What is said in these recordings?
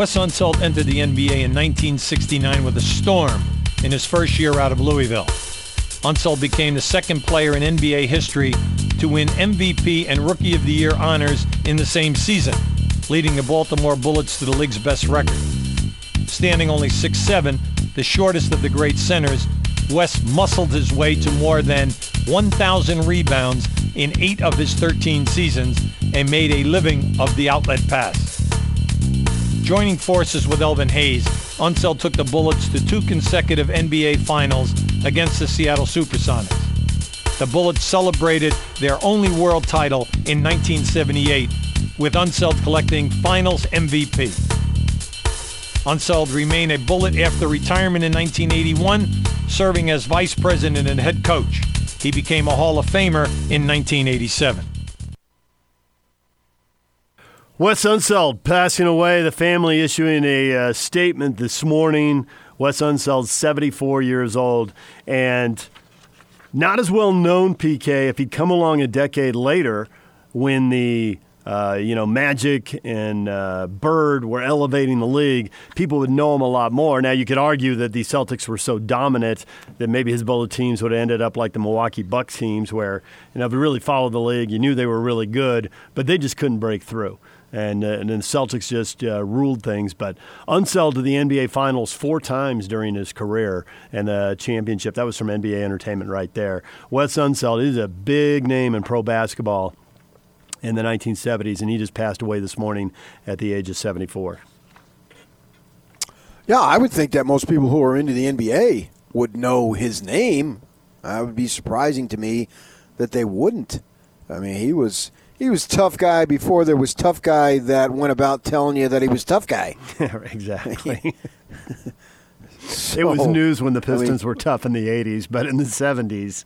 Wes Unseld entered the NBA in 1969 with a storm in his first year out of Louisville. Unseld became the second player in NBA history to win MVP and Rookie of the Year honors in the same season, leading the Baltimore Bullets to the league's best record. Standing only 6'7", the shortest of the great centers, Wes muscled his way to more than 1,000 rebounds in eight of his 13 seasons and made a living of the outlet pass. Joining forces with Elvin Hayes, Unseld took the Bullets to two consecutive NBA Finals against the Seattle Supersonics. The Bullets celebrated their only world title in 1978, with Unseld collecting Finals MVP. Unseld remained a Bullet after retirement in 1981, serving as vice president and head coach. He became a Hall of Famer in 1987. Wes Unseld passing away. The family issuing a uh, statement this morning. Wes Unseld, 74 years old, and not as well known, PK, if he'd come along a decade later when the uh, you know, Magic and uh, Bird were elevating the league, people would know him a lot more. Now, you could argue that the Celtics were so dominant that maybe his bullet teams would have ended up like the Milwaukee Bucks teams, where, you know, if you really followed the league, you knew they were really good, but they just couldn't break through and, uh, and then the Celtics just uh, ruled things. But Unseld to the NBA Finals four times during his career and the championship. That was from NBA Entertainment right there. Wes Unseld is a big name in pro basketball in the 1970s, and he just passed away this morning at the age of 74. Yeah, I would think that most people who are into the NBA would know his name. That would be surprising to me that they wouldn't. I mean, he was he was tough guy before there was tough guy that went about telling you that he was tough guy. exactly. so, it was news when the Pistons I mean, were tough in the '80s, but in the '70s,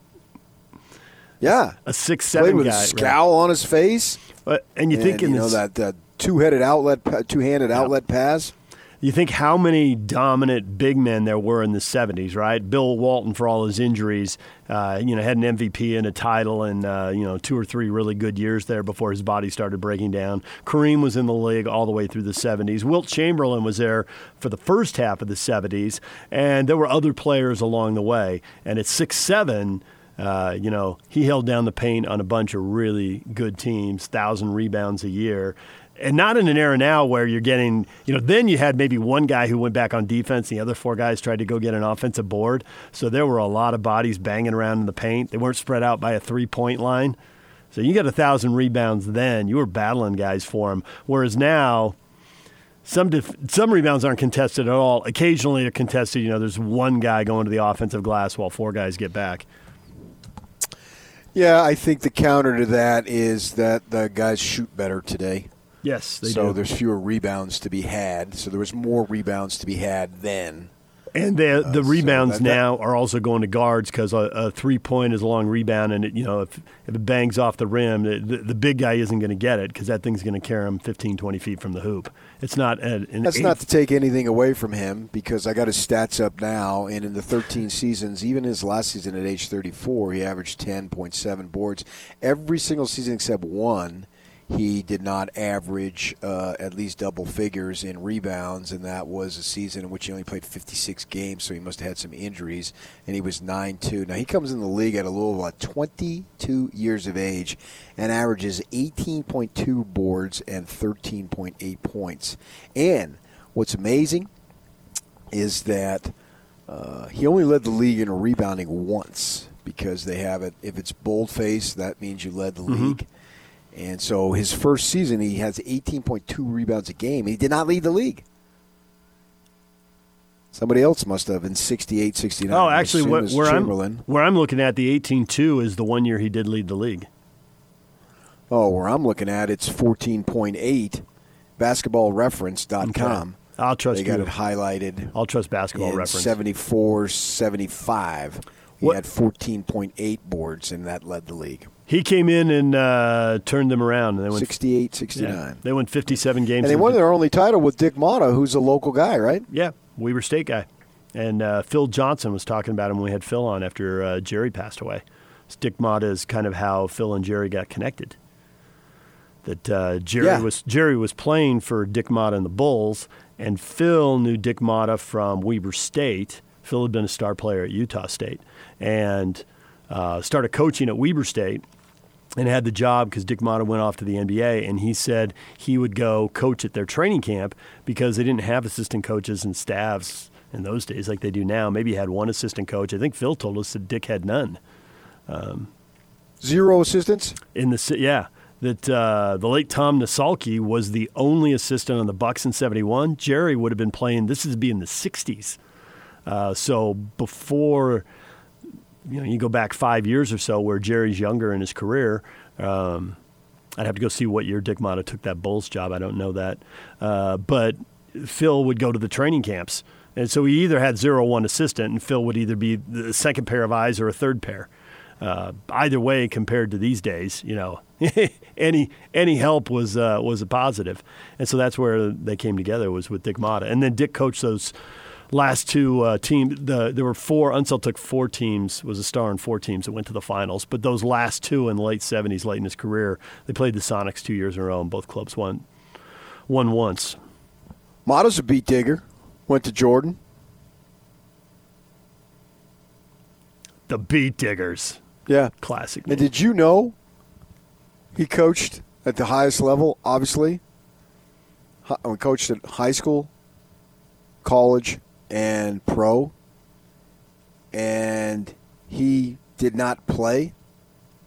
yeah, a six seven with guy, a scowl right? on his face. But, and you think you know that, that two headed outlet, two handed yeah. outlet pass you think how many dominant big men there were in the 70s, right? Bill Walton, for all his injuries, uh, you know, had an MVP and a title and, uh, you know, two or three really good years there before his body started breaking down. Kareem was in the league all the way through the 70s. Wilt Chamberlain was there for the first half of the 70s, and there were other players along the way. And at 6'7, uh, you know, he held down the paint on a bunch of really good teams, thousand rebounds a year and not in an era now where you're getting, you know, then you had maybe one guy who went back on defense, and the other four guys tried to go get an offensive board. So there were a lot of bodies banging around in the paint. They weren't spread out by a three point line. So you got a thousand rebounds then. You were battling guys for them. Whereas now, some def- some rebounds aren't contested at all. Occasionally they're contested. You know, there's one guy going to the offensive glass while four guys get back. Yeah, I think the counter to that is that the guys shoot better today. Yes, so do. there's fewer rebounds to be had. So there was more rebounds to be had then. And the the uh, rebounds so that, now are also going to guards because a, a, three point is a long rebound, and it, you know if, if it bangs off the rim, the, the big guy isn't going to get it because that thing's going to carry him 15, 20 feet from the hoop. It's not an That's not to take anything away from him because I got his stats up now, and in the 13 seasons, even his last season at age 34, he averaged 10.7 boards every single season except one he did not average uh, at least double figures in rebounds, and that was a season in which he only played 56 games, so he must have had some injuries, and he was 9 2. Now, he comes in the league at a little at 22 years of age and averages 18.2 boards and 13.8 points. And what's amazing is that uh, he only led the league in rebounding once because they have it. If it's boldface, that means you led the mm-hmm. league. And so his first season, he has 18.2 rebounds a game. He did not lead the league. Somebody else must have in 68, 69. Oh, actually, what, where, I'm, where I'm looking at the 18.2 is the one year he did lead the league. Oh, where I'm looking at, it's 14.8, basketballreference.com. Okay. I'll trust They got you. it highlighted. I'll trust basketball reference. 74, 75. He what? had 14.8 boards, and that led the league. He came in and uh, turned them around. And they went 68, 69. Yeah, they won 57 games. And they won their only title with Dick Motta, who's a local guy, right? Yeah, Weber State guy. And uh, Phil Johnson was talking about him when we had Phil on after uh, Jerry passed away. Dick Motta is kind of how Phil and Jerry got connected. that uh, Jerry Yeah. was Jerry was playing for Dick Motta and the Bulls, and Phil knew Dick Motta from Weber State. Phil had been a star player at Utah State, and uh, started coaching at Weber State, and had the job because Dick Motta went off to the NBA, and he said he would go coach at their training camp because they didn't have assistant coaches and staffs in those days like they do now. Maybe he had one assistant coach. I think Phil told us that Dick had none Zero assistants. in the yeah that uh, the late Tom Nissalke was the only assistant on the Bucks in '71. Jerry would have been playing. This is be in the '60s, uh, so before you know you go back five years or so, where Jerry's younger in his career. Um, I'd have to go see what year Dick Motta took that Bulls job. I don't know that, uh, but Phil would go to the training camps, and so he either had zero one assistant, and Phil would either be the second pair of eyes or a third pair. Uh, either way, compared to these days, you know, any any help was uh, was a positive, and so that's where they came together was with Dick Motta, and then Dick coached those last two uh, teams. The, there were four. Unseld took four teams, was a star in four teams that went to the finals. But those last two in the late '70s, late in his career, they played the Sonics two years in a row, and both clubs won won once. Motta's a beet digger. Went to Jordan. The Beet Diggers, Yeah. classic. And did you know he coached at the highest level, obviously? Coached at high school, college, and pro. And he did not play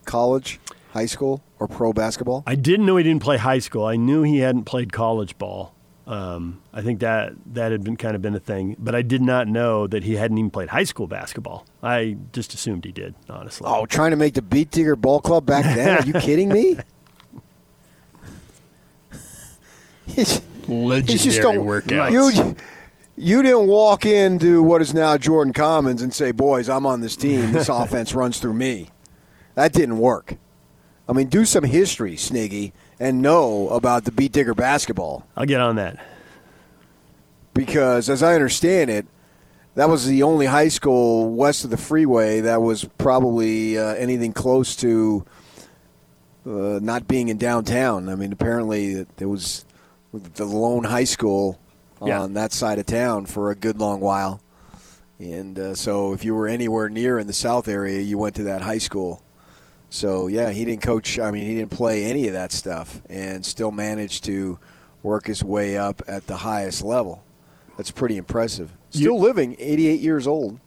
college, high school, or pro basketball. I didn't know he didn't play high school. I knew he hadn't played college ball. Um, I think that that had been kind of been a thing, but I did not know that he hadn't even played high school basketball. I just assumed he did, honestly. Oh, trying to make the Beet Digger Ball Club back then? Are you kidding me? He's- He's just don't You, you didn't walk into what is now Jordan Commons and say, "Boys, I'm on this team. This offense runs through me." That didn't work. I mean, do some history, Sniggy, and know about the beet digger basketball I'll get on that. because, as I understand it, that was the only high school west of the freeway that was probably uh, anything close to uh, not being in downtown. I mean, apparently it was the lone high school on Yeah. that side of town for a good long while. And uh, so, if you were anywhere near in the South area, you went to that high school. So, yeah, he didn't coach. I mean, he didn't play any of that stuff, and still managed to work his way up at the highest level. That's pretty impressive. Still You- living, 88 years old.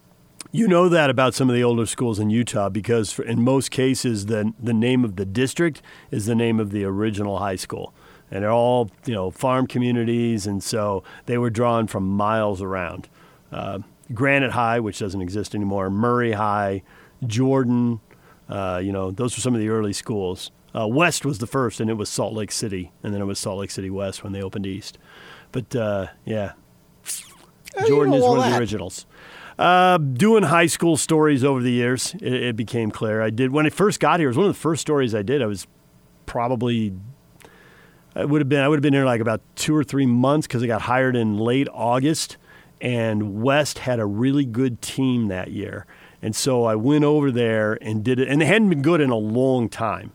You know that about some of the older schools in Utah because for, in most cases the the name of the district is the name of the original high school. And they're all, you know, farm communities and so they were drawn from miles around. Uh, Granite High, which doesn't exist anymore, Murray High, Jordan, uh, you know, those were some of the early schools. Uh, West was the first, and it was Salt Lake City, and then it was Salt Lake City West when they opened East. But uh, yeah, How do you Jordan know is one of the originals. Uh, doing high school stories over the years, it, it became clear. I did when I first got here. It was one of the first stories I did. I was probably, I would have been, I would have been here like about two or three months because I got hired in late August, and West had a really good team that year, and so I went over there and did it, and they hadn't been good in a long time.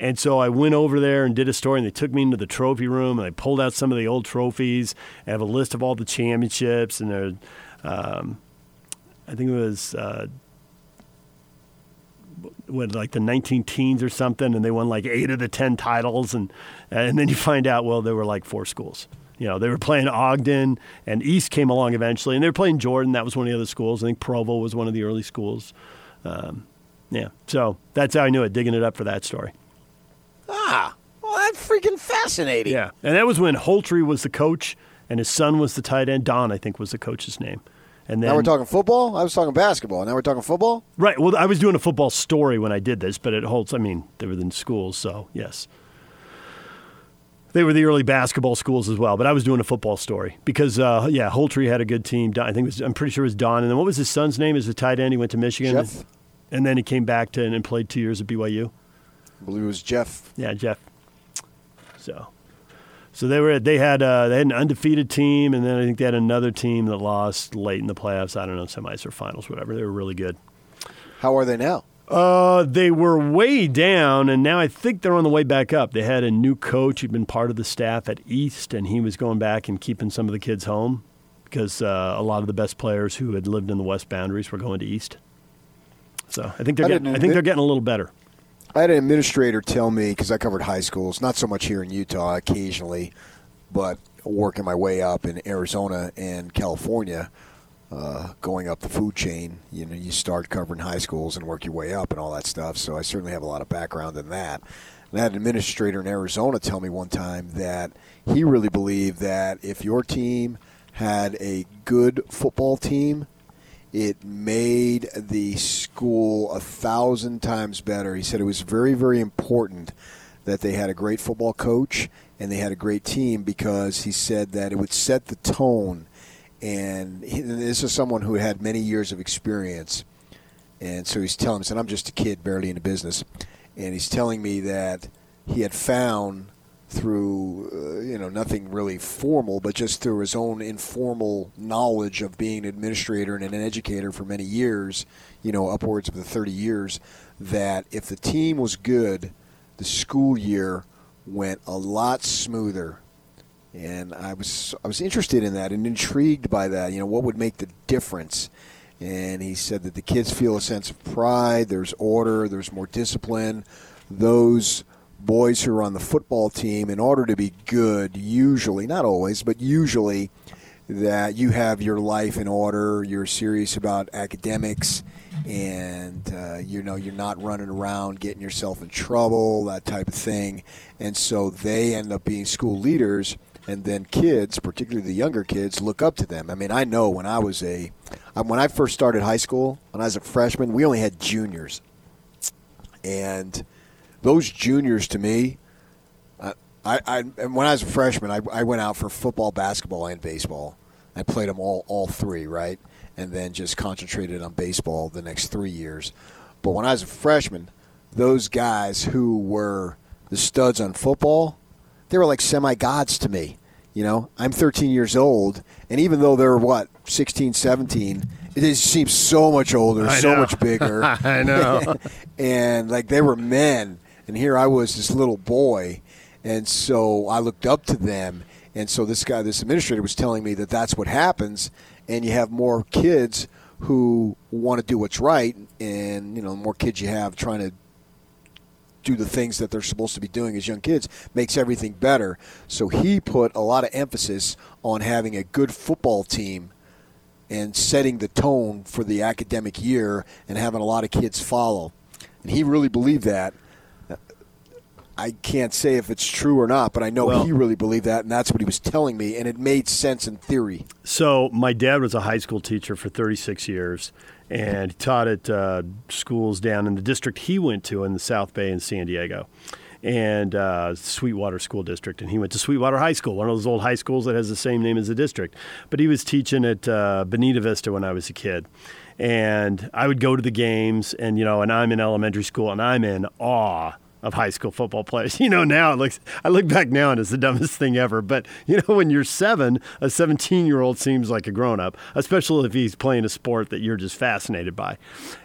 And so I went over there and did a story, and they took me into the trophy room, and I pulled out some of the old trophies. I have a list of all the championships, and there, um, I think it was uh, what like the 19 teens or something, and they won like eight of the 10 titles, and and then you find out well there were like four schools. You know, they were playing Ogden, and East came along eventually, and they were playing Jordan. That was one of the other schools. I think Provo was one of the early schools. Um, yeah, so that's how I knew it, digging it up for that story. Ah, well, that's freaking fascinating. Yeah, and that was when Holtry was the coach, and his son was the tight end. Don, I think, was the coach's name. And then Now we're talking football. I was talking basketball. Now we're talking football. right. Well, I was doing a football story when I did this, but it holds. I mean, they were in schools, so yes, they were the early basketball schools as well. But I was doing a football story because, uh, yeah, Holtry had a good team. Don, I think it was. I'm pretty sure it was Don. And then what was his son's name? Is the tight end, he went to Michigan, Jeff? and then he came back to and played two years at BYU. I believe it was Jeff. Yeah, Jeff. So, so they were they had uh, they had an undefeated team, and then I think they had another team that lost late in the playoffs. I don't know, semis or finals, whatever. They were really good. How are they now? Uh, they were way down, and now I think they're on the way back up. They had a new coach who'd been part of the staff at East, and he was going back and keeping some of the kids home because uh, a lot of the best players who had lived in the West Boundaries were going to East. So I think they're I getting, I think they're getting a little better. I had an administrator tell me because I covered high schools, not so much here in Utah, occasionally, but working my way up in Arizona and California, uh, going up the food chain. You know, you start covering high schools and work your way up and all that stuff. So I certainly have a lot of background in that. And I had an administrator in Arizona tell me one time that he really believed that if your team had a good football team, it made the school a thousand times better. He said it was very, very important that they had a great football coach and they had a great team because he said that it would set the tone. And, he, and this is someone who had many years of experience. And so he's telling me, said, I'm just a kid barely in the business. And he's telling me that he had found through, uh, you know, nothing really formal, but just through his own informal knowledge of being an administrator and an educator for many years, you know, upwards of the 30 years, that if the team was good, the school year went a lot smoother. And I was I was interested in that and intrigued by that. You know, what would make the difference? And he said that the kids feel a sense of pride. There's order. There's more discipline. Those boys who are on the football team, in order to be good, usually not always, but usually, that you have your life in order. You're serious about academics, and uh, you know you're not running around getting yourself in trouble, that type of thing. And so they end up being school leaders, and then kids, particularly the younger kids, look up to them. I mean, I know when I was a when I first started high school, when I was a freshman, we only had juniors, and those juniors to me. I, I, I and when I was a freshman, I, I went out for football, basketball, and baseball. I played them all, all three, right? And then just concentrated on baseball the next three years. But when I was a freshman, those guys who were the studs on football, they were like semi gods to me. You know, I'm 13 years old, and even though they're what 16, 17, it just seems so much older, I so know. much bigger. I know. and like they were men, and here I was this little boy, and so I looked up to them. And so this guy, this administrator, was telling me that that's what happens, and you have more kids who want to do what's right, and you know, the more kids you have trying to do the things that they're supposed to be doing as young kids makes everything better. So he put a lot of emphasis on having a good football team and setting the tone for the academic year and having a lot of kids follow. And he really believed that. I can't say if it's true or not, but I know Well- he really believed that, and that's what he was telling me, and it made sense in theory. So my dad was a high school teacher for 36 years, and he taught at uh, schools down in the district he went to in the South Bay in San Diego, and uh, Sweetwater School District. And he went to Sweetwater High School, one of those old high schools that has the same name as the district. But he was teaching at uh, Bonita Vista when I was a kid. And I would go to the games, and you know, and I'm in elementary school, and I'm in awe of high school football players. You know, now it looks, I look back now and it's the dumbest thing ever. But, you know, when you're seven, a 17 year old seems like a grown up, especially if he's playing a sport that you're just fascinated by.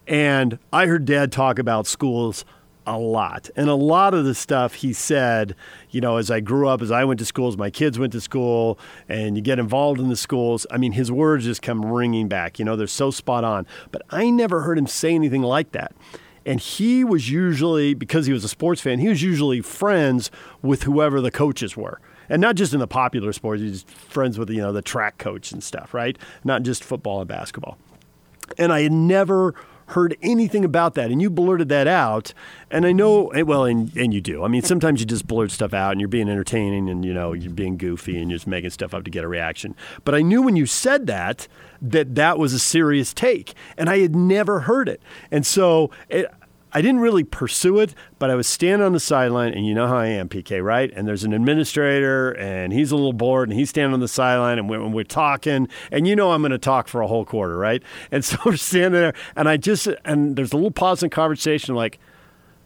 And I heard dad talk about schools a lot. And a lot of the stuff he said, you know, as I grew up, as I went to schools, my kids went to school, and you get involved in the schools. I mean, his words just come ringing back. You know, they're so spot on. But I never heard him say anything like that. And he was usually, because he was a sports fan, he was usually friends with whoever the coaches were. And not just in the popular sports, he's friends with, you know, the track coach and stuff, right? Not just football and basketball. And I had never heard anything about that. And you blurted that out. And I know, well, and, and you do. I mean, sometimes you just blurt stuff out and you're being entertaining and, you know, you're being goofy and you're just making stuff up to get a reaction. But I knew when you said that, that that was a serious take. And I had never heard it. And so it, I didn't really pursue it, but I was standing on the sideline, and you know how I am, PK, right? And there's an administrator, and he's a little bored, and he's standing on the sideline, and we're, we're talking, and you know I'm going to talk for a whole quarter, right? And so we're standing there, and I just, and there's a little pause in conversation, like,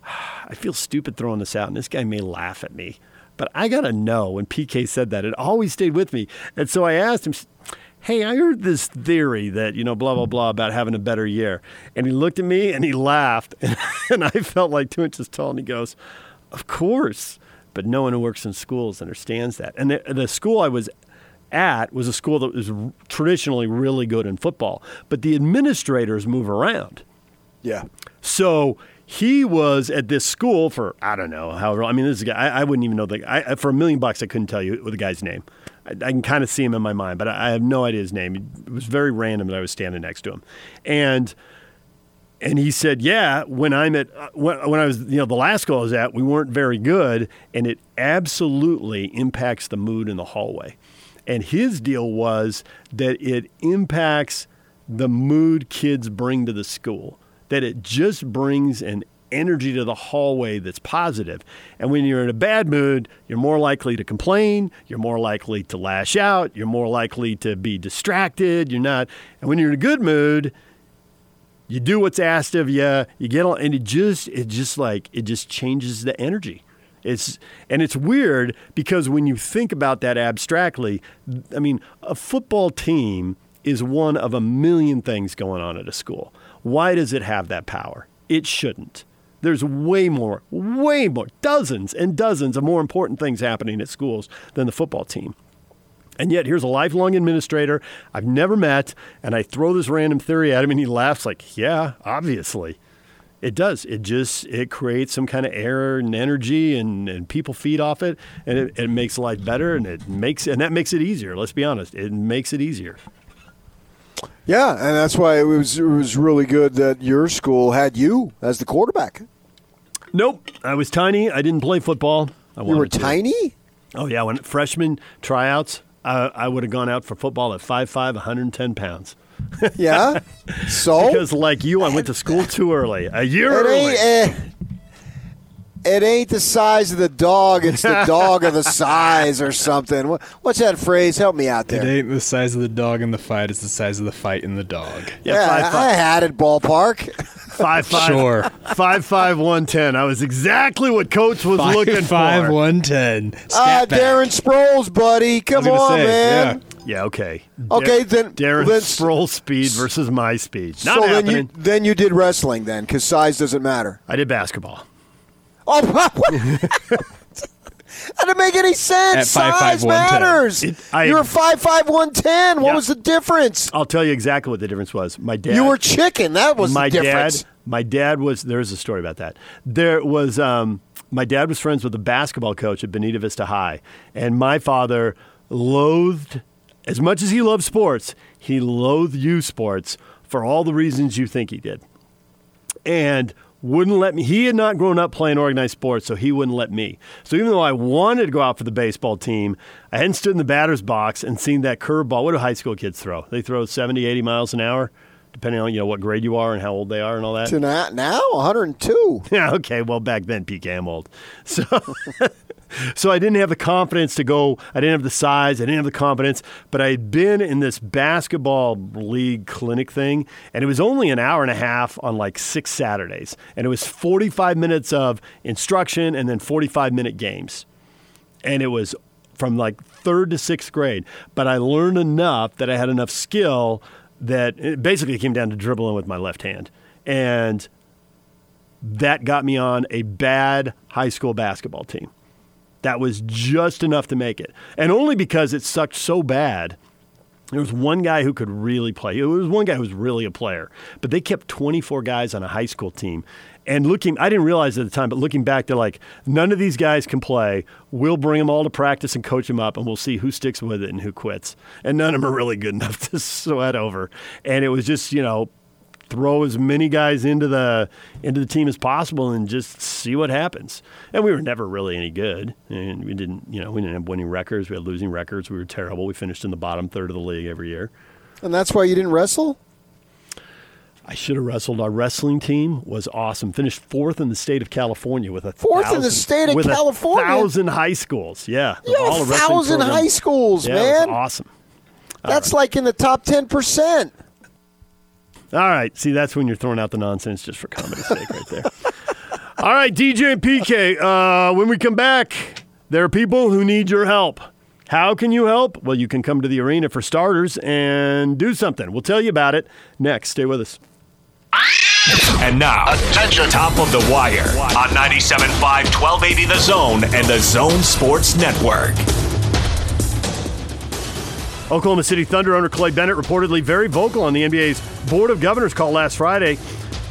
I feel stupid throwing this out, and this guy may laugh at me. But I got to know when PK said that. It always stayed with me. And so I asked him, Hey, I heard this theory that, you know, blah, blah, blah about having a better year. And he looked at me and he laughed. And, and I felt like two inches tall. And he goes, Of course. But no one who works in schools understands that. And the, the school I was at was a school that was traditionally really good in football, but the administrators move around. Yeah. So he was at this school for I don't know however. I mean, this guy I, I wouldn't even know the I, for a million bucks I couldn't tell you the guy's name. I, I can kind of see him in my mind, but I, I have no idea his name. It was very random that I was standing next to him, and and he said, "Yeah, when I'm at uh, when, when I was you know the last school I was at, we weren't very good, and it absolutely impacts the mood in the hallway." And his deal was that it impacts the mood kids bring to the school, that it just brings an energy to the hallway that's positive. And when you're in a bad mood, you're more likely to complain, you're more likely to lash out, you're more likely to be distracted, you're not. And when you're in a good mood, you do what's asked of you, you get on and it just it just like it just changes the energy. It's and it's weird because when you think about that abstractly, I mean, a football team is one of a million things going on at a school. Why does it have that power? It shouldn't. There's way more, way more, dozens and dozens of more important things happening at schools than the football team. And yet, here's a lifelong administrator I've never met, and I throw this random theory at him, and he laughs like, "Yeah, obviously." It does. It just it creates some kind of air and energy, and, and people feed off it, and it, it makes life better, and it makes and that makes it easier. Let's be honest, it makes it easier. Yeah, and that's why it was it was really good that your school had you as the quarterback. Nope, I was tiny. I didn't play football. I You were to. tiny. Oh yeah, when freshman tryouts, I, I would have gone out for football at 5'5", 110 pounds. Yeah. So Because like you, I went to school too early. A year early. ain't. It ain't the size of the dog; it's the dog of the size, or something. What's that phrase? Help me out there. It ain't the size of the dog in the fight; it's the size of the fight in the dog. yeah, five, I five, had it ballpark. five, five, Sure. five, five, one ten. I was exactly what coach was Five, looking five, for. one, ten. Ah, Scat back. Darren Sproles, buddy, come on, say, man. Yeah, okay. Okay, then- Darren then- Sproles speed versus my speed. Not so then you then you did wrestling then, because size doesn't matter. I did basketball. Oh, that didn't make any sense. At 5'5", Size 110. matters. It- I- you were five five one ten. What Yeah. was the difference? I'll tell you exactly what the difference was. My dad. You were chicken. That was my the difference. dad. My dad was. There's a story about that. There was. Um, my dad was friends with the basketball coach at Bonita Vista High, and my father loathed, as much as he loved sports, he loathed youth sports for all the reasons you think he did, and wouldn't let me. He had not grown up playing organized sports, so he wouldn't let me. So even though I wanted to go out for the baseball team, I hadn't stood in the batter's box and seen that curveball. What do high school kids throw? They throw 70, 80 miles an hour, depending on you know what grade you are and how old they are and all that. To now, now 102. Yeah, okay. Well, back then, Pete, I'm old. So, so I didn't have the confidence to go. I didn't have the size. I didn't have the confidence. But I had been in this basketball league clinic thing, and it was only an hour and a half on like six Saturdays, and it was 45 minutes of instruction and then 45 minute games, and it was from like third to sixth grade. But I learned enough that I had enough skill that it basically came down to dribbling with my left hand, and that got me on a bad high school basketball team. That was just enough to make it. And only because it sucked so bad. There was one guy who could really play. There was one guy who was really a player, but they kept 24 guys on a high school team. And looking, I didn't realize at the time, but looking back, they're like, none of these guys can play. We'll bring them all to practice and coach them up, and we'll see who sticks with it and who quits. And none of them are really good enough to sweat over. And it was just, you know, throw as many guys into the into the team as possible and just see what happens. And we were never really any good, and we didn't, you know, we didn't have winning records. We had losing records. We were terrible. We finished in the bottom third of the league every year. And that's why you didn't wrestle? I should have wrestled. Our wrestling team was awesome. Finished fourth in the state of California with a Fourth in the state of California? A thousand high schools. Yeah, You All a thousand high schools, yeah, man. Awesome. That's uh, like in the top 10%. All right. See, that's when you're throwing out the nonsense just for comedy's sake, right there. All right, DJ and PK. Uh, when we come back, there are people who need your help. How can you help? Well, you can come to the arena for starters and do something. We'll tell you about it next. Stay with us. And now, attention, top of the wire on 97.5, 1280 The Zone and the Zone Sports Network. Oklahoma City Thunder owner Clay Bennett reportedly very vocal on the NBA's Board of Governors call last Friday,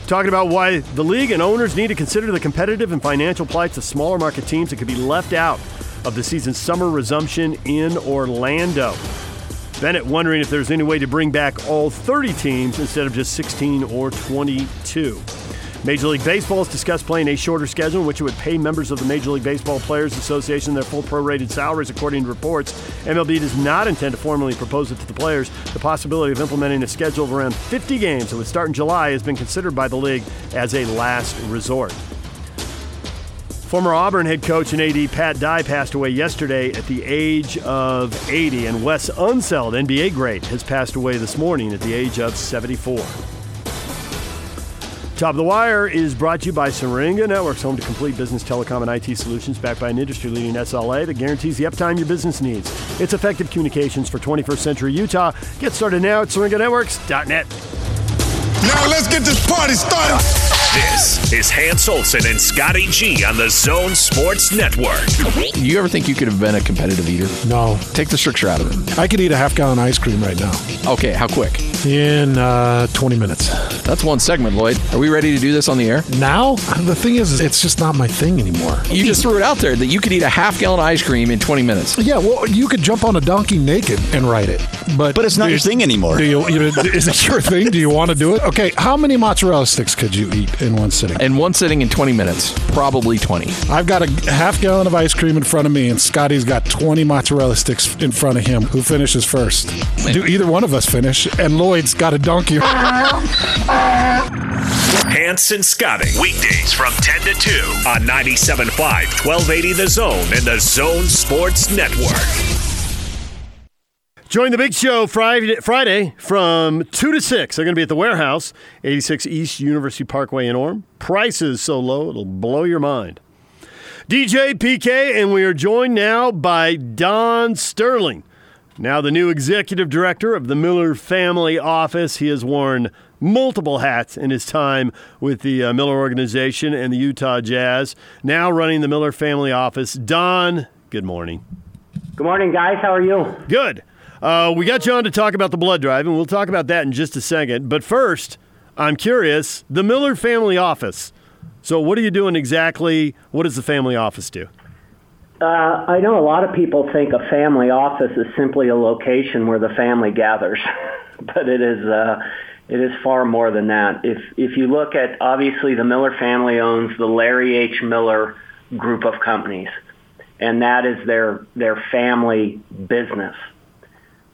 talking about why the league and owners need to consider the competitive and financial plights of smaller market teams that could be left out of the season's summer resumption in Orlando. Bennett wondering if there's any way to bring back all 30 teams instead of just 16 or 22. Major League Baseball has discussed playing a shorter schedule which would pay members of the Major League Baseball Players Association their full prorated salaries, according to reports. MLB does not intend to formally propose it to the players. The possibility of implementing a schedule of around 50 games that would start in July has been considered by the league as a last resort. Former Auburn head coach and AD Pat Dye passed away yesterday at the age of 80, and Wes Unseld, NBA great, has passed away this morning at the age of 74. Top of the Wire is brought to you by Syringa Networks, home to complete business telecom and IT solutions backed by an industry leading SLA that guarantees the uptime your business needs. It's effective communications for 21st century Utah. Get started now at syringanetworks.net. Now let's get this party started. This is Hans Olsen and Scotty G on the Zone Sports Network. You ever think you could have been a competitive eater? No. Take the stricture out of it. I could eat a half gallon ice cream right now. Okay, how quick? In uh, 20 minutes. That's one segment, Lloyd. Are we ready to do this on the air? Now? The thing is, it's just not my thing anymore. You just threw it out there that you could eat a half gallon ice cream in 20 minutes. Yeah, well, you could jump on a donkey naked and ride it. But, but it's not your thing anymore. Do you, you know, is it your thing? Do you want to do it? Okay, how many mozzarella sticks could you eat in one sitting? In one sitting in 20 minutes, probably 20. I've got a half gallon of ice cream in front of me, and Scotty's got 20 mozzarella sticks in front of him. Who finishes first? Do either one of us finish? And Lloyd's got a donkey. Hans and Scotty. Weekdays from 10 to 2 on 97.5, 1280 The Zone and the Zone Sports Network. Join the big show Friday, Friday from 2 to 6. They're going to be at the warehouse, 86 East University Parkway in Orem. Prices so low, it'll blow your mind. DJ PK, and we are joined now by Don Stirling. Now, the new executive director of the Miller Family Office. He has worn multiple hats in his time with the uh, Miller organization and the Utah Jazz. Now running the Miller Family Office. Don, good morning. Good morning, guys. How are you? Good. Uh, we got you on to talk about the blood drive, and we'll talk about that in just a second. But first, I'm curious the Miller Family Office. So, what are you doing exactly? What does the family office do? Uh, I know a lot of people think a family office is simply a location where the family gathers, but it is uh, it is far more than that. If if you look at obviously the Miller family owns the Larry H. Miller group of companies, and that is their their family business.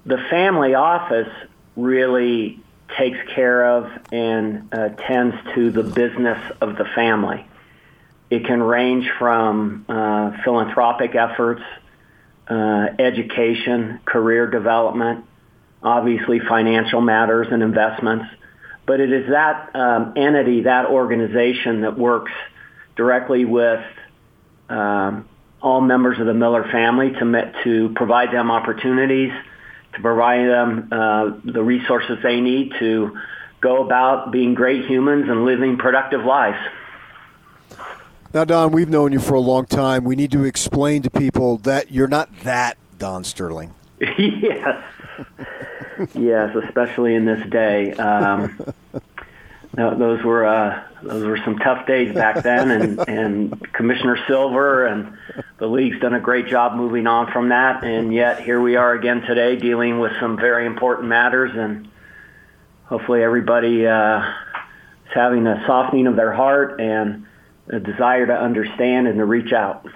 The family office really takes care of and uh, tends to the business of the family. It can range from uh, philanthropic efforts, uh, education, career development, obviously financial matters and investments. But it is that um, entity, that organization that works directly with um, all members of the Miller family to, to provide them opportunities, to provide them uh, the resources they need to go about being great humans and living productive lives. Now, Don, we've known you for a long time. We need to explain to people that you're not that Don Sterling. yes. yes, especially in this day. Um, those were uh, those were some tough days back then, and, and Commissioner Silver and the league's done a great job moving on from that. And yet here we are again today, dealing with some very important matters, and hopefully everybody uh, is having a softening of their heart and a desire to understand and to reach out.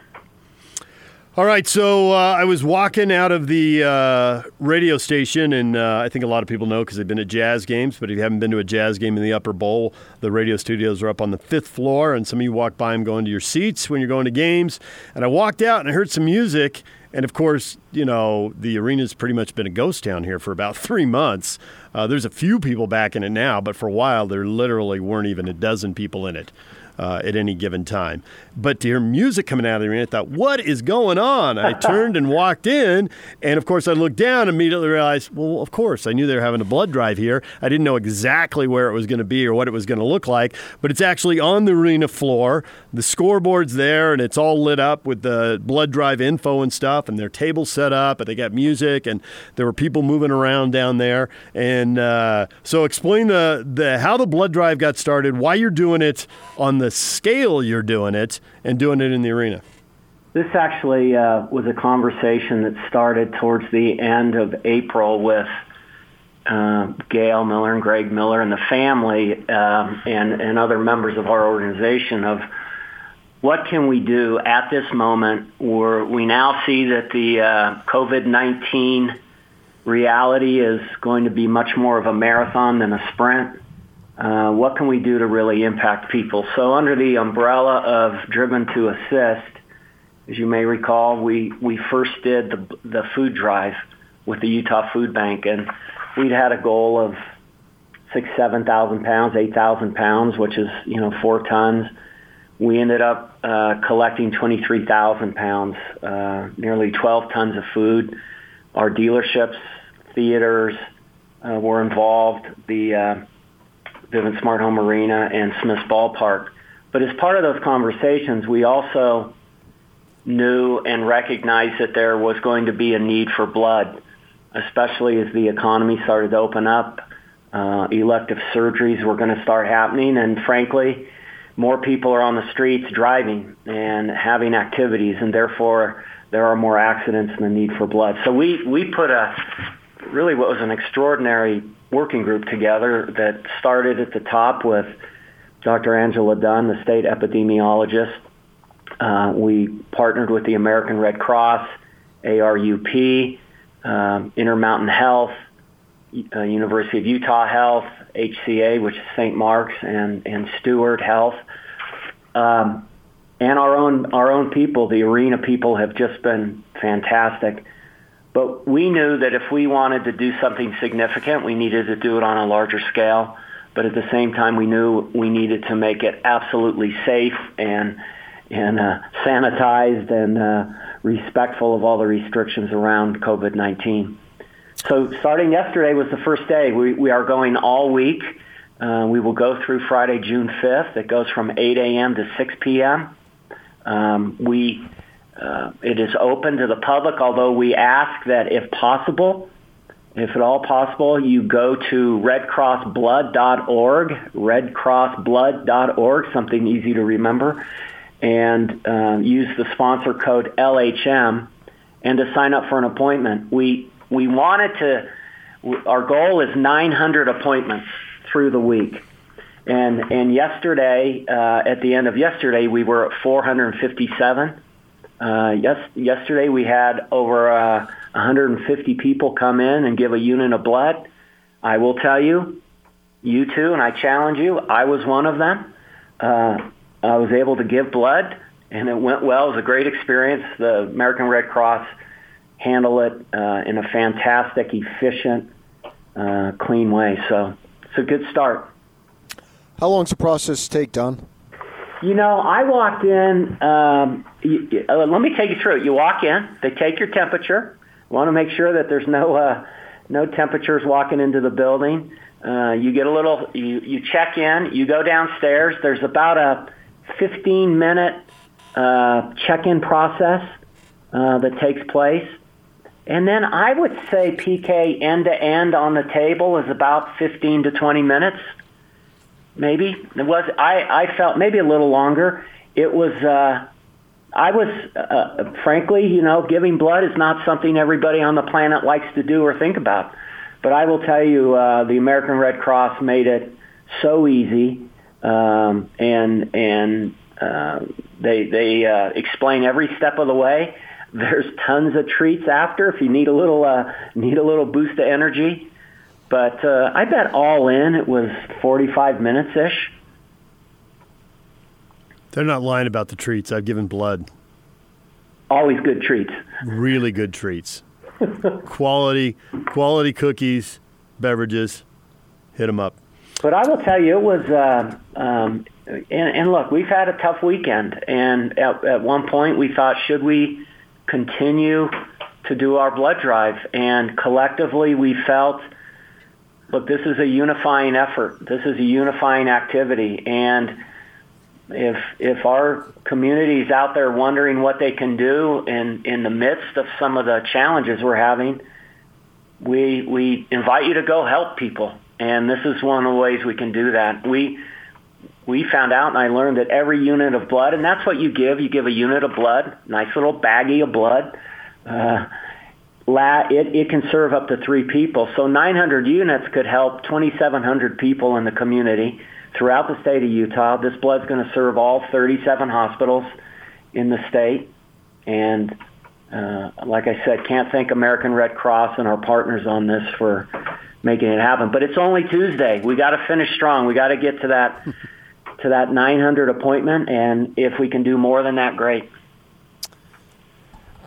All right, so uh, I was walking out of the uh, radio station, and uh, I think a lot of people know because they've been at jazz games. But if you haven't been to a jazz game in the Upper Bowl, the radio studios are up on the fifth floor, and some of you walk by them going to your seats when you're going to games. And I walked out and I heard some music, and of course, you know the arena's pretty much been a ghost town here for about three months. Uh, there's a few people back in it now, but for a while there literally weren't even a dozen people in it. Uh, at any given time. But to hear music coming out of the arena, I thought, what is going on? I turned and walked in, and of course, I looked down and immediately realized, well, of course, I knew they were having a blood drive here. I didn't know exactly where it was going to be or what it was going to look like, but it's actually on the arena floor. The scoreboard's there, and it's all lit up with the blood drive info and stuff, and their tables set up, and they got music, and there were people moving around down there. And uh, so, explain the, the how the blood drive got started, why you're doing it on the scale you're doing it, and doing it in the arena. This actually uh, was a conversation that started towards the end of April with uh, Gail Miller and Greg Miller and the family um, and, and other members of our organization of what can we do at this moment where we now see that the uh, COVID-19 reality is going to be much more of a marathon than a sprint. Uh, what can we do to really impact people? So under the umbrella of Driven to Assist, as you may recall, we, we first did the, the food drive with the Utah Food Bank, and we'd had a goal of six, seven thousand pounds, eight thousand pounds, which is you know four tons. We ended up uh, collecting twenty-three thousand pounds, uh, nearly twelve tons of food. Our dealerships, theaters uh, were involved. The uh, Vivint Smart Home Arena and Smith's Ballpark. But as part of those conversations, we also knew and recognized that there was going to be a need for blood, especially as the economy started to open up. Uh, elective surgeries were going to start happening, and frankly, more people are on the streets driving and having activities, and therefore there are more accidents and the need for blood. So we, we put a really what was an extraordinary working group together that started at the top with Dr. Angela Dunn, the state epidemiologist. Uh, we partnered with the American Red Cross, ARUP, um, Intermountain Health, uh, University of Utah Health, HCA, which is St. Mark's, and, and Steward Health. Um, and our own our own people, the arena people, have just been fantastic. But we knew that if we wanted to do something significant, we needed to do it on a larger scale. But at the same time, we knew we needed to make it absolutely safe and and uh, sanitized and uh, respectful of all the restrictions around COVID-19. So starting yesterday was the first day. We, we are going all week. Uh, we will go through Friday, June 5th. It goes from 8 a.m. to 6 p.m. Um, we uh, it is open to the public, although we ask that if possible, if at all possible, you go to redcrossblood.org, redcrossblood.org, something easy to remember, and uh, use the sponsor code LHM and to sign up for an appointment. We, we wanted to, our goal is 900 appointments through the week. And, and yesterday, uh, at the end of yesterday, we were at 457. Uh, yes, yesterday we had over uh, 150 people come in and give a unit of blood. I will tell you, you too, and I challenge you, I was one of them. Uh, I was able to give blood, and it went well. It was a great experience. The American Red Cross handled it uh, in a fantastic, efficient, uh, clean way. So it's a good start. How long does the process take, Don? You know, I walked in. Um, you, uh, let me take you through it. You walk in, they take your temperature. Want to make sure that there's no uh, no temperatures walking into the building. Uh, you get a little. You you check in. You go downstairs. There's about a 15 minute uh, check-in process uh, that takes place. And then I would say PK end to end on the table is about 15 to 20 minutes maybe. It was i i felt maybe a little longer. It was uh i was uh, frankly you know giving blood is not something everybody on the planet likes to do or think about. But i will tell you uh the american red cross made it so easy um and and uh they they uh explain every step of the way. There's tons of treats after if you need a little uh need a little boost of energy but uh, I bet all in it was 45 minutes ish. They're not lying about the treats. I've given blood. Always good treats. Really good treats. quality, quality cookies, beverages. Hit them up. But I will tell you, it was uh, um, and, and look, we've had a tough weekend, and at, at one point we thought, should we continue to do our blood drive? And collectively, we felt, look, this is a unifying effort. This is a unifying activity, and if if our community is out there wondering what they can do in in the midst of some of the challenges we're having, we we invite you to go help people, and this is one of the ways we can do that. We we found out and I learned that every unit of blood, and that's what you give. You give a unit of blood, nice little baggie of blood. Uh, la, it, it can serve up to three people. So 900 units could help 2,700 people in the community throughout the state of Utah. This blood's going to serve all 37 hospitals in the state. And uh, like I said, can't thank American Red Cross and our partners on this for making it happen. But it's only Tuesday. We got to finish strong. We got to get to that to that 900 appointment, and if we can do more than that, great.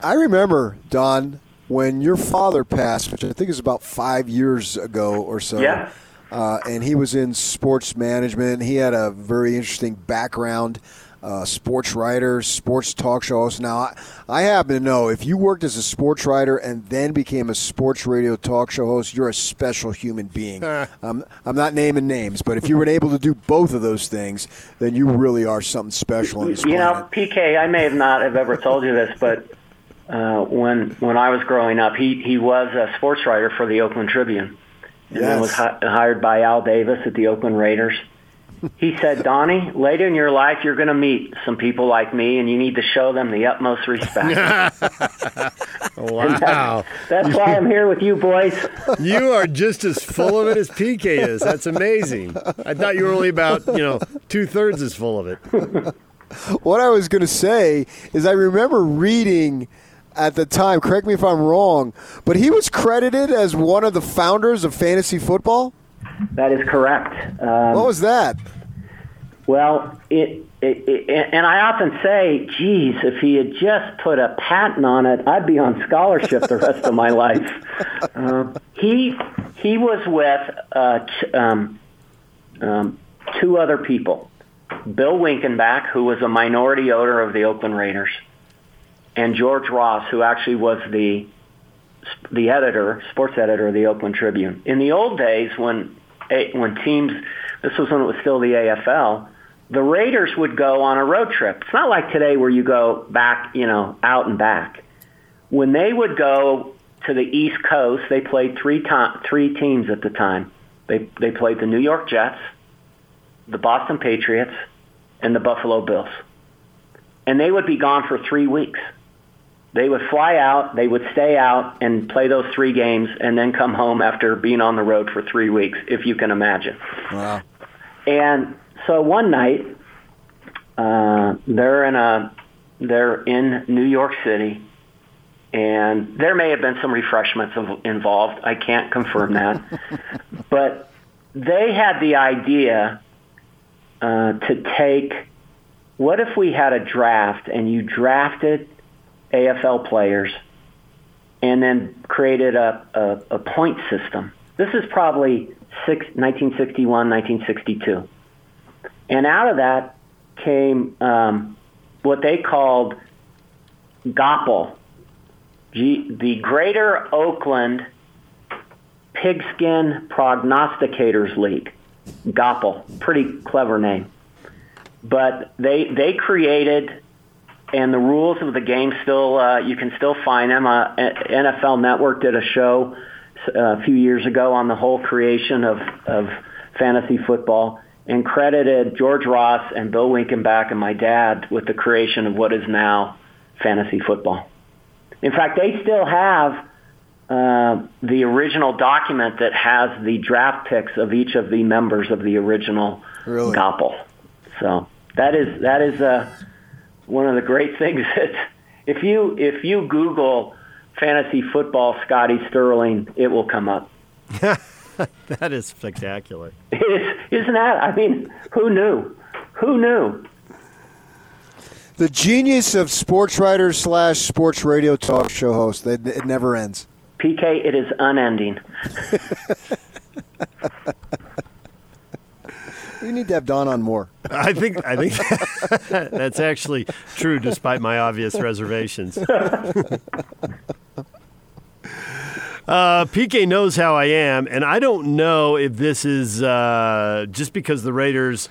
I remember Don when your father passed, which I think is about five years ago or so. Yeah. Uh, and he was in sports management. He had a very interesting background uh, sports writer, sports talk show host. Now, I, I, happen to know if you worked as a sports writer and then became a sports radio talk show host, you're a special human being. um, I'm not naming names, but if you were able to do both of those things, then you really are something special. You planet. know, PK, I may have not have ever told you this, but uh, when when I was growing up, he he was a sports writer for the Oakland Tribune, and yes. then was hi- hired by Al Davis at the Oakland Raiders he said, Donnie, later in your life, you're going to meet some people like me, and you need to show them the utmost respect. wow. That's, that's why I'm here with you, boys. You are just as full of it as PK is. That's amazing. I thought you were only about, you know, two thirds as full of it. what I was going to say is I remember reading at the time, correct me if I'm wrong, but he was credited as one of the founders of fantasy football? That is correct. Um, what was that? Well, it, it, it, and I often say, geez, if he had just put a patent on it, I'd be on scholarship the rest of my life. Uh, he he was with uh, t- um, um, two other people, Bill Winkenbach, who was a minority owner of the Oakland Raiders, and George Ross, who actually was the the editor, sports editor of the Oakland Tribune. In the old days, when eh, when teams, this was when it was still the AFL, the Raiders would go on a road trip. It's not like today where you go back, you know, out and back. When they would go to the East Coast, they played three to- three teams at the time. They they played the New York Jets, the Boston Patriots, and the Buffalo Bills. And they would be gone for 3 weeks. They would fly out, they would stay out and play those three games and then come home after being on the road for three weeks, if you can imagine. Wow. And so one night, uh, they're in a, they're in New York City, and there may have been some refreshments involved. I can't confirm that, but they had the idea uh, to take. What if we had a draft and you drafted AFL players and then created a, a, a point system. This is probably six, 1961, 1962. And out of that came um, what they called GOPL, G, the Greater Oakland Pigskin Prognosticators League. GOPL, pretty clever name. But they, they created and the rules of the game still uh, you can still find them. Uh, NFL Network did a show uh, a few years ago on the whole creation of of fantasy football and credited George Ross and Bill Winkenbach and my dad with the creation of what is now fantasy football. In fact, they still have uh, the original document that has the draft picks of each of the members of the original really? So that is that is a one of the great things that if you if you Google fantasy football Scotty Stirling, it will come up. that is spectacular. It is, isn't that? I mean, who knew? Who knew? The genius of sports writer slash sports radio talk show host. It never ends. PK, it is unending. We need to have Don on more. I think I think that's actually true, despite my obvious reservations. Uh, PK knows how I am, and I don't know if this is uh, just because the Raiders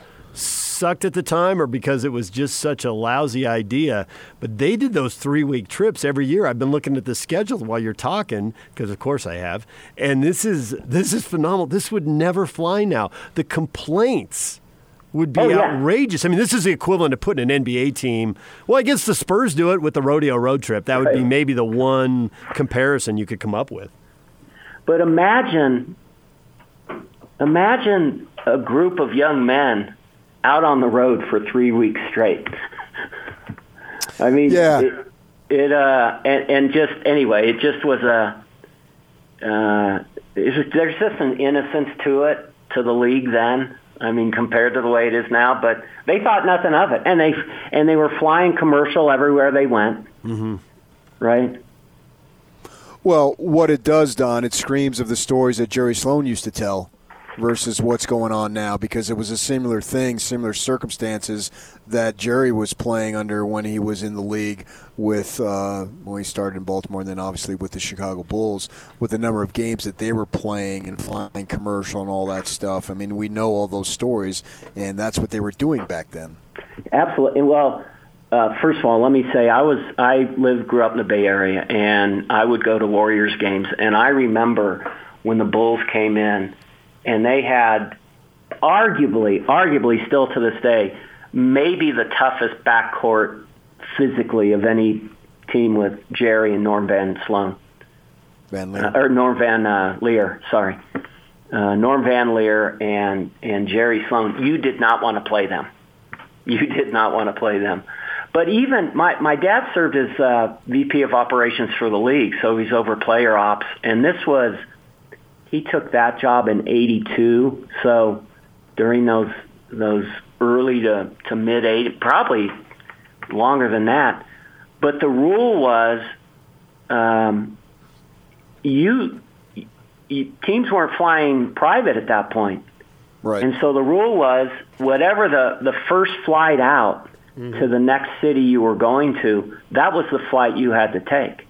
sucked at the time or because it was just such a lousy idea. But they did those three week trips every year. I've been looking at the schedule while you're talking because, of course, I have. And this is this is phenomenal. This would never fly now. The complaints would be Oh, yeah. outrageous. I mean, this is the equivalent of putting an NBA team. Well, I guess the Spurs do it with the rodeo road trip. That would be maybe the one comparison you could come up with. But imagine, imagine a group of young men out on the road for three weeks straight. I mean, Yeah. it, it uh, and, and just anyway, it just was a. Uh, it's just, there's just an innocence to it to the league then. I mean, compared to the way it is now, but they thought nothing of it, and they and they were flying commercial everywhere they went. Mm-hmm. Right. Well, what it does, Don, it screams of the stories that Jerry Sloan used to tell versus what's going on now because it was a similar thing, similar circumstances that Jerry was playing under when he was in the league with uh, when he started in Baltimore and then obviously with the Chicago Bulls with the number of games that they were playing and flying commercial and all that stuff. I mean, we know all those stories and that's what they were doing back then. Absolutely. Well, uh, first of all, let me say I was I lived grew up in the Bay Area, and I would go to Warriors games, and I remember when the Bulls came in, and they had arguably, arguably still to this day, maybe the toughest backcourt physically of any team with Jerry and Norm Van Sloan Van uh, Lier. or Norm Van uh, Lier. Sorry, uh, Norm Van Lier and and Jerry Sloan. You did not want to play them. You did not want to play them. But even my my dad served as uh, VP of operations for the league, so he's over player ops. And this was he took that job in '82. So during those those early to to mid '80s, probably longer than that. But the rule was. Um, you, you teams weren't flying private at that point. Right. And so the rule was whatever the, the first flight out to the next city you were going to, that was the flight you had to take.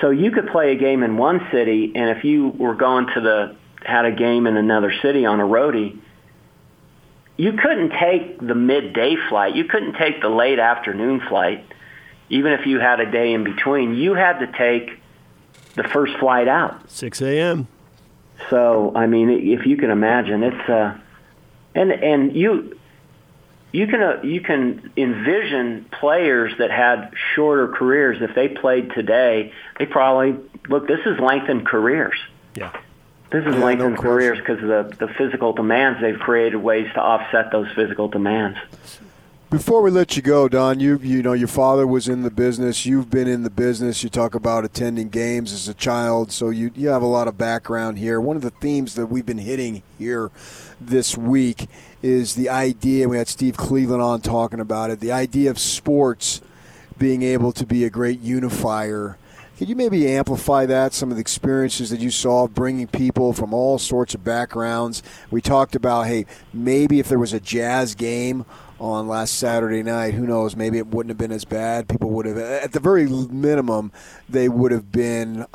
So you could play a game in one city, and if you were going to the had a game in another city on a roadie, you couldn't take the midday flight. You couldn't take the late afternoon flight, even if you had a day in between. You had to take the first flight out. 6 a.m. So I mean, if you can imagine, it's uh, and and you you can uh, you can envision players that had shorter careers. If they played today, they probably look. This is lengthened careers. Yeah. This is Yeah, lengthened question. careers because of the the physical demands. They've created ways to offset those physical demands. Before we let you go, Don, you you know your father was in the business. You've been in the business. You talk about attending games as a child, so you you have a lot of background here. One of the themes that we've been hitting here this week is the idea. We had Steve Cleveland on talking about it. The idea of sports being able to be a great unifier. Could you maybe amplify that? Some of the experiences that you saw bringing people from all sorts of backgrounds. We talked about, hey, maybe if there was a jazz game on last Saturday night, who knows? Maybe it wouldn't have been as bad. People would have, at the very minimum, they would have been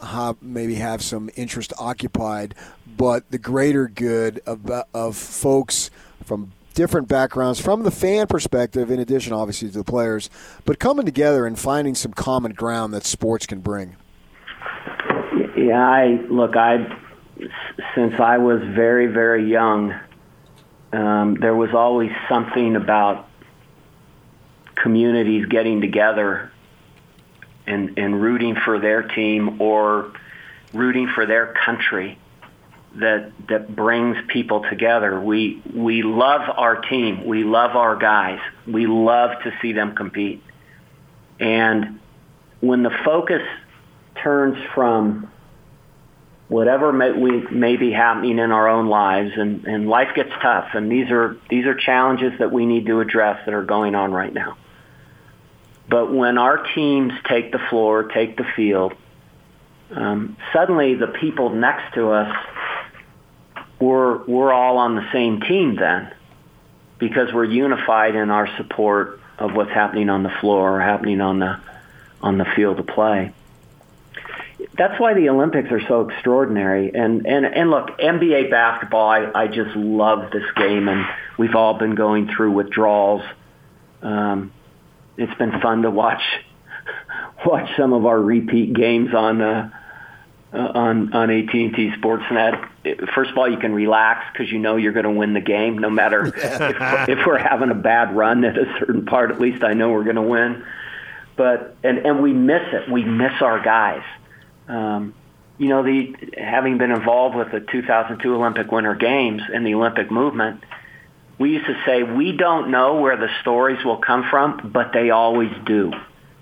maybe have some interest occupied. But the greater good of, of folks from different backgrounds from the fan perspective, in addition, obviously, to the players, but coming together and finding some common ground that sports can bring. Yeah, I look. I since I was very very young, um, there was always something about communities getting together and and rooting for their team or rooting for their country that that brings people together. We we love our team. We love our guys. We love to see them compete. And when the focus turns from whatever may, we may be happening in our own lives, and, and life gets tough, and these are these are challenges that we need to address that are going on right now. But when our teams take the floor, take the field, um, suddenly the people next to us we're we're all on the same team then, because we're unified in our support of what's happening on the floor or happening on the on the field of play. That's why the Olympics are so extraordinary. And and and look, NBA basketball, I, I just love this game, and we've all been going through withdrawals. Um, it's been fun to watch watch some of our repeat games on. Uh, uh, on on AT&T Sportsnet. First of all, you can relax because you know you're going to win the game, no matter if, if we're having a bad run at a certain part. At least I know we're going to win. But and and we miss it. We miss our guys. Um, you know, the having been involved with the 2002 Olympic Winter Games and the Olympic movement, we used to say we don't know where the stories will come from, but they always do.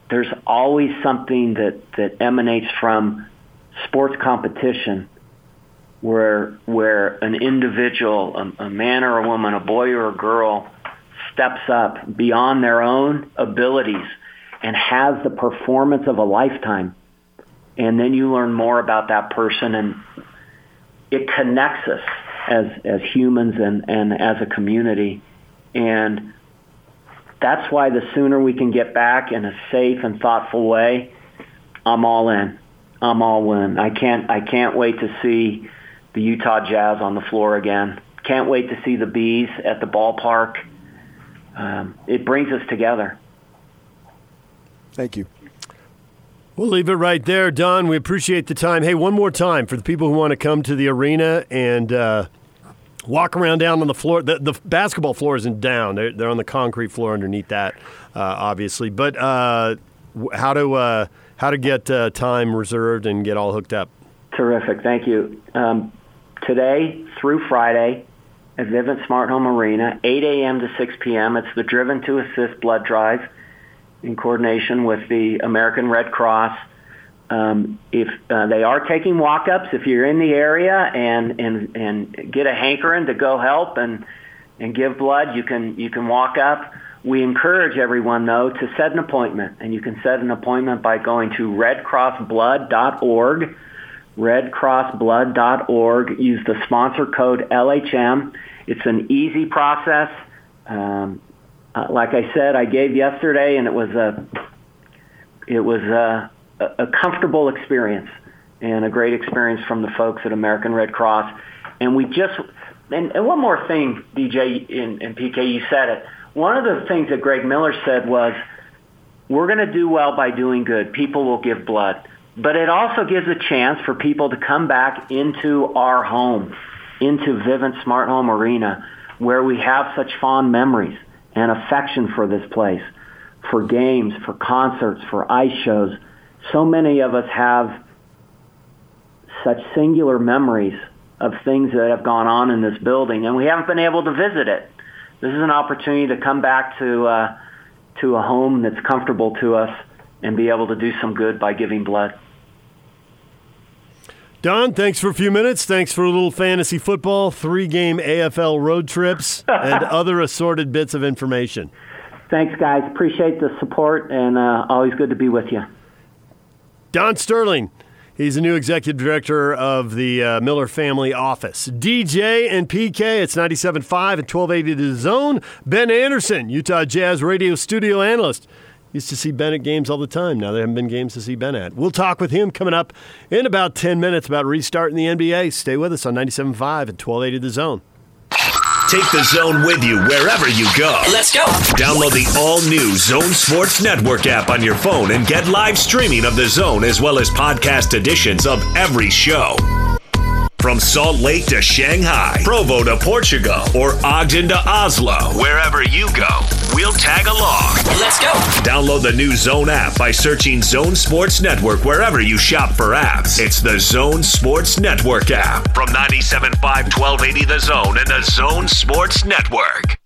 There's always something that that emanates from sports competition where where an individual, a, a man or a woman, a boy or a girl, steps up beyond their own abilities and has the performance of a lifetime. And then you learn more about that person and it connects us as as humans and, and as a community. And that's why the sooner we can get back in a safe and thoughtful way, I'm all in. I'm all in. I can't I can't wait to see the Utah Jazz on the floor again. Can't wait to see the bees at the ballpark. Um, it brings us together. Thank you. We'll leave it right there, Don. We appreciate the time. Hey, one more time for the people who want to come to the arena and uh, walk around down on the floor. The, the, basketball floor isn't down; they're, they're on the concrete floor underneath that, uh, obviously. But uh, how to uh, how to get uh, time reserved and get all hooked up. Terrific. Thank you. Um, today through Friday at Vivint Smart Home Arena, 8 a.m. to 6 p.m. It's the Driven to Assist blood drive in coordination with the American Red Cross. Um, if uh, they are taking walk-ups, if you're in the area and and and get a hankering to go help and and give blood, you can you can walk up. We encourage everyone, though, to set an appointment, and you can set an appointment by going to redcrossblood.org, redcrossblood.org. Use the sponsor code LHM. It's an easy process. Um, uh, like I said, I gave yesterday, and it was a it was a, a comfortable experience and a great experience from the folks at American Red Cross. And we just and, and one more thing, DJ and, and PK, you said it one of the things that Greg Miller said was, we're going to do well by doing good. People will give blood. But it also gives a chance for people to come back into our home, into Vivint Smart Home Arena, where we have such fond memories and affection for this place, for games, for concerts, for ice shows. So many of us have such singular memories of things that have gone on in this building, and we haven't been able to visit it this is an opportunity to come back to uh, to a home that's comfortable to us and be able to do some good by giving blood. Don, thanks for a few minutes. Thanks for a little fantasy football, three game AFL road trips, and other assorted bits of information. Thanks, guys. Appreciate the support and uh, always good to be with you. Don Stirling. He's the new executive director of the uh, Miller Family Office. DJ and PK, it's 97.5 and 1280 to the zone. Ben Anderson, Utah Jazz radio studio analyst. Used to see Ben at games all the time. Now there haven't been games to see Ben at. We'll talk with him coming up in about 10 minutes about restarting the NBA. Stay with us on 97.5 and 1280 the zone. Take the zone with you wherever you go. Let's go. Download the all new Zone Sports Network app on your phone and get live streaming of the zone as well as podcast editions of every show. From Salt Lake to Shanghai, Provo to Portugal, or Ogden to Oslo, wherever you go, we'll tag along. Let's go. Download the new Zone app by searching Zone Sports Network wherever you shop for apps. It's the Zone Sports Network app from 97.5 1280 The Zone and the Zone Sports Network.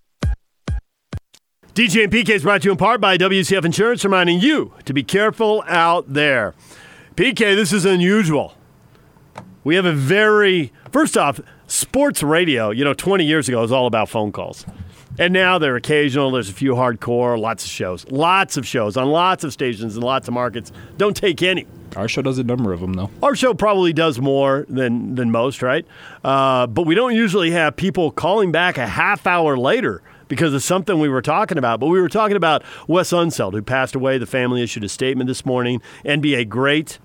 DJ and PK is brought to you in part by WCF Insurance, reminding you to be careful out there. PK, this is unusual. We have a very, first off, sports radio, you know, 20 years ago was all about phone calls. And now they're occasional. There's a few hardcore, lots of shows, lots of shows on lots of stations and lots of markets. Don't take any. Our show does a number of them, though. Our show probably does more than than most, right? Uh, but we don't usually have people calling back a half hour later because of something we were talking about. But we were talking about Wes Unseld, who passed away. The family issued a statement this morning. NBA great.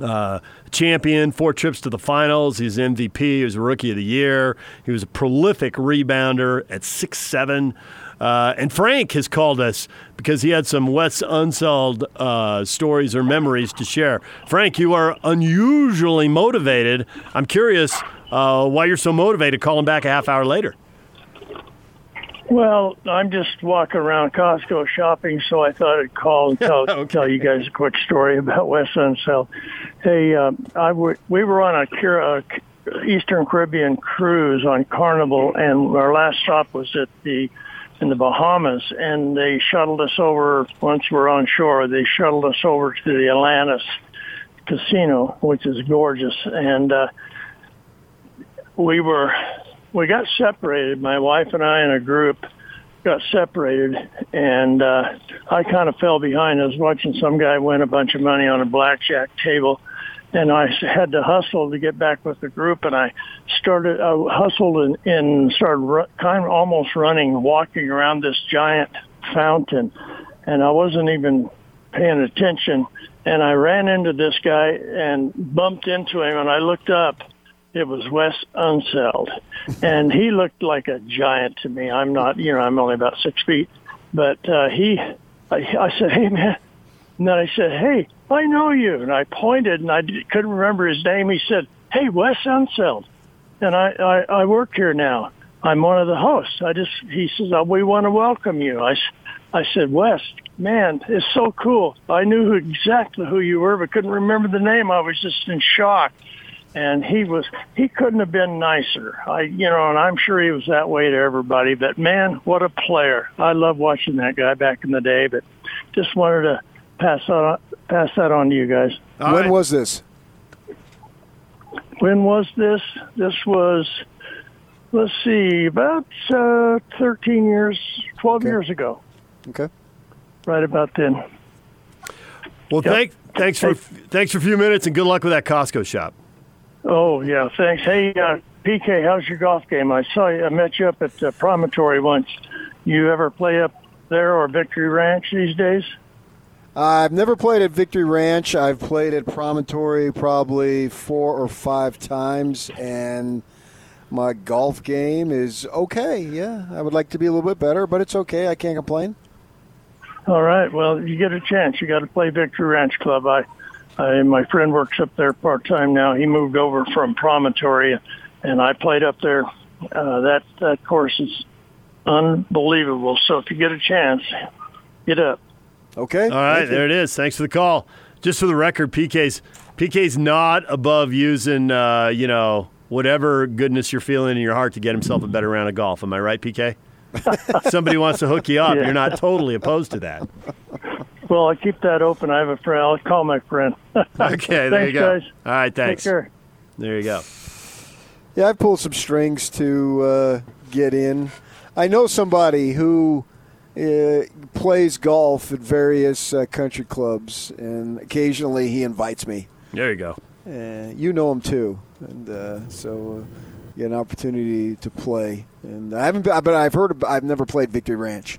Uh, champion, four trips to the finals. He's MVP. He was rookie of the year. He was a prolific rebounder at six seven. Uh, and Frank has called us because he had some Wes Unseld uh, stories or memories to share. Frank, you are unusually motivated. I'm curious uh, why you're so motivated calling back a half hour later. Well, I'm just walking around Costco shopping, so I thought I'd call and tell Okay. tell you guys a quick story about Wes Unseld. Hey, um, I w- we were on a, Car- a Eastern Caribbean cruise on Carnival, and our last stop was at the in the Bahamas, and they shuttled us over. Once we're on shore, they shuttled us over to the Atlantis Casino, which is gorgeous, and uh, we were we got separated. My wife and I in a group got separated, and uh, I kind of fell behind. I was watching some guy win a bunch of money on a blackjack table, and I had to hustle to get back with the group. And I started, I hustled and, and started ru- kind of almost running, walking around this giant fountain, and I wasn't even paying attention. And I ran into this guy and bumped into him, and I looked up it was Wes Unseld, and he looked like a giant to me. I'm not, you know, I'm only about six feet, but uh, he, I, I said, "Hey, man," and then I said, "Hey, I know you," and I pointed, and I couldn't remember his name. He said, "Hey, Wes Unseld," and I, I, I work here now. I'm one of the hosts. I just, he says, oh, "We want to welcome you." I, I said, "Wes, man, it's so cool. I knew who, exactly who you were, but couldn't remember the name. I was just in shock." And he was he couldn't have been nicer. I you know, and I'm sure he was that way to everybody. But man, what a player! I love watching that guy back in the day. But just wanted to pass that on, pass that on to you guys. All when right. was this? When was this? This was let's see, about uh, 13 years, 12 Okay. years ago, Okay. right about then. Well, Yep. thank, thanks for thanks for a few minutes and good luck with that Costco shop. Oh yeah, thanks. Hey, uh, PK, how's your golf game? I saw you. I met you up at uh, Promontory once. You ever play up there or Victory Ranch these days? I've never played at Victory Ranch. I've played at Promontory probably four or five times, and my golf game is okay. Yeah, I would like to be a little bit better, but it's okay. I can't complain. All right. Well, you get a chance. You got to play Victory Ranch Club. I, I my friend works up there part time now. He moved over from Promontory, and I played up there. Uh, that that course is unbelievable. So if you get a chance, get up. Okay. All right, Thank you. there it is. Thanks for the call. Just for the record, PK's PK's not above using uh, you know whatever goodness you're feeling in your heart to get himself a better round of golf. Am I right, PK? Somebody wants to hook you up. Yeah. You're not totally opposed to that. Well, I keep that open. I have a friend. I'll call my friend. Okay, there Thanks, you go. guys. All right, thanks. Take care. There you go. Yeah, I've pulled some strings to uh, get in. I know somebody who uh, plays golf at various uh, country clubs, and occasionally he invites me. There you go. Uh, you know him too, and uh, so uh, you get an opportunity to play. And I haven't, been, but I've heard. Of, I've never played Victory Ranch.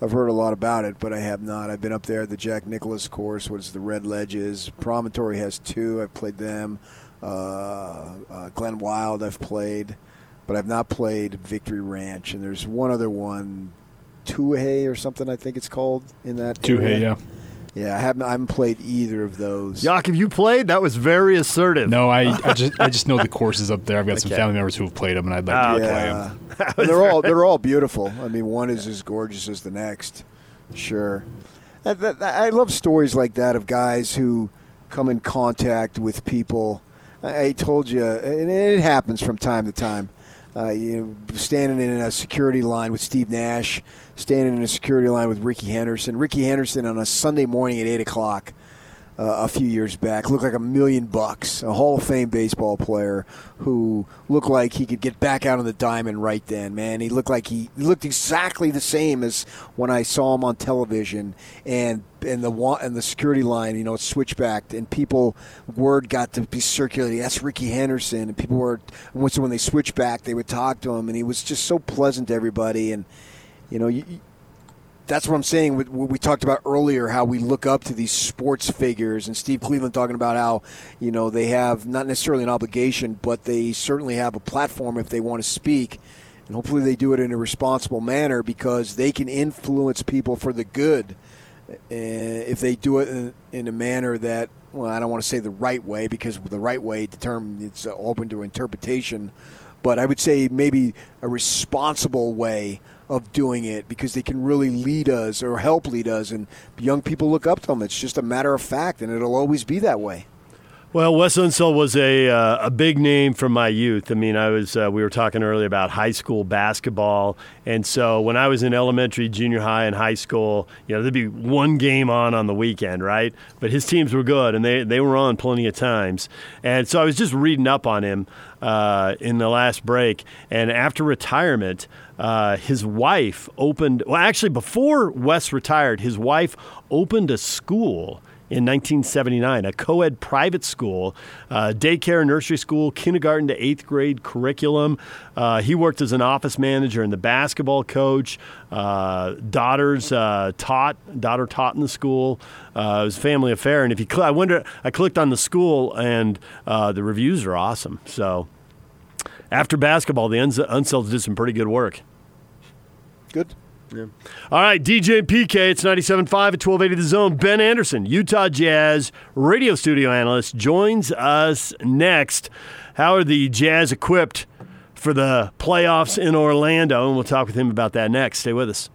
I've heard a lot about it, but I have not. I've been up there at the Jack Nicklaus course, which is the Red Ledges. Promontory has two. I've played them. Uh, uh, Glenwild, I've played, but I've not played Victory Ranch. And there's one other one, Tuhaye or something. I think it's called in that. Hey, yeah. Yeah, I haven't. I haven't played either of those. Yak, have you played? That was very assertive. No, I, I just I just know the courses up there. I've got some family members who have played them, and I'd like Ah, to okay. play Yeah, them. They're all they're all beautiful. I mean, one is as gorgeous as the next. Sure, I, I love stories like that of guys who come in contact with people. I, I told you, and it happens from time to time. Uh, you know, standing in a security line with Steve Nash, standing in a security line with Rickey Henderson. Rickey Henderson on a Sunday morning at eight o'clock uh, a few years back. Looked like a million bucks. A Hall of Fame baseball player who looked like he could get back out on the diamond right then. Man, he looked like he, he looked exactly the same as when I saw him on television. And and the and the security line, you know, switchbacked, and people word got to be circulating. That's Rickey Henderson, and people were. So when they switched back, they would talk to him, and he was just so pleasant to everybody and you know, you, that's what I'm saying. What we talked about earlier, how we look up to these sports figures, and Steve Cleveland talking about how you know they have not necessarily an obligation, but they certainly have a platform if they want to speak, and hopefully they do it in a responsible manner because they can influence people for the good eh, if they do it in, a manner that well, I don't want to say the right way because the right way determined it's open to interpretation, but I would say maybe a responsible way of doing it because they can really lead us or help lead us, and young people look up to them. It's just a matter of fact, and it'll always be that way. Well, Wes Unseld was a uh, a big name from my youth. I mean, I was uh, we were talking earlier about high school basketball, and so when I was in elementary, junior high, and high school, you know, there'd be one game on on the weekend, right? But his teams were good, and they they were on plenty of times, and so I was just reading up on him uh, in the last break, and after retirement. Uh, his wife opened, well, actually, before Wes retired, his wife opened a school in 1979, a co ed private school, uh, daycare, nursery school, kindergarten to eighth grade curriculum. Uh, he worked as an office manager and the basketball coach. Uh, daughters uh, taught, daughter taught in the school. Uh, it was a family affair. And if you, cl- I wonder, I clicked on the school and uh, the reviews are awesome. So after basketball, the Uns- Unselds did some pretty good work. Good. Yeah. All right, DJ and PK, it's 97.5 at 1280 The Zone. Ben Anderson, Utah Jazz radio studio analyst, joins us next. How are the Jazz equipped for the playoffs in Orlando? And we'll talk with him about that next. Stay with us.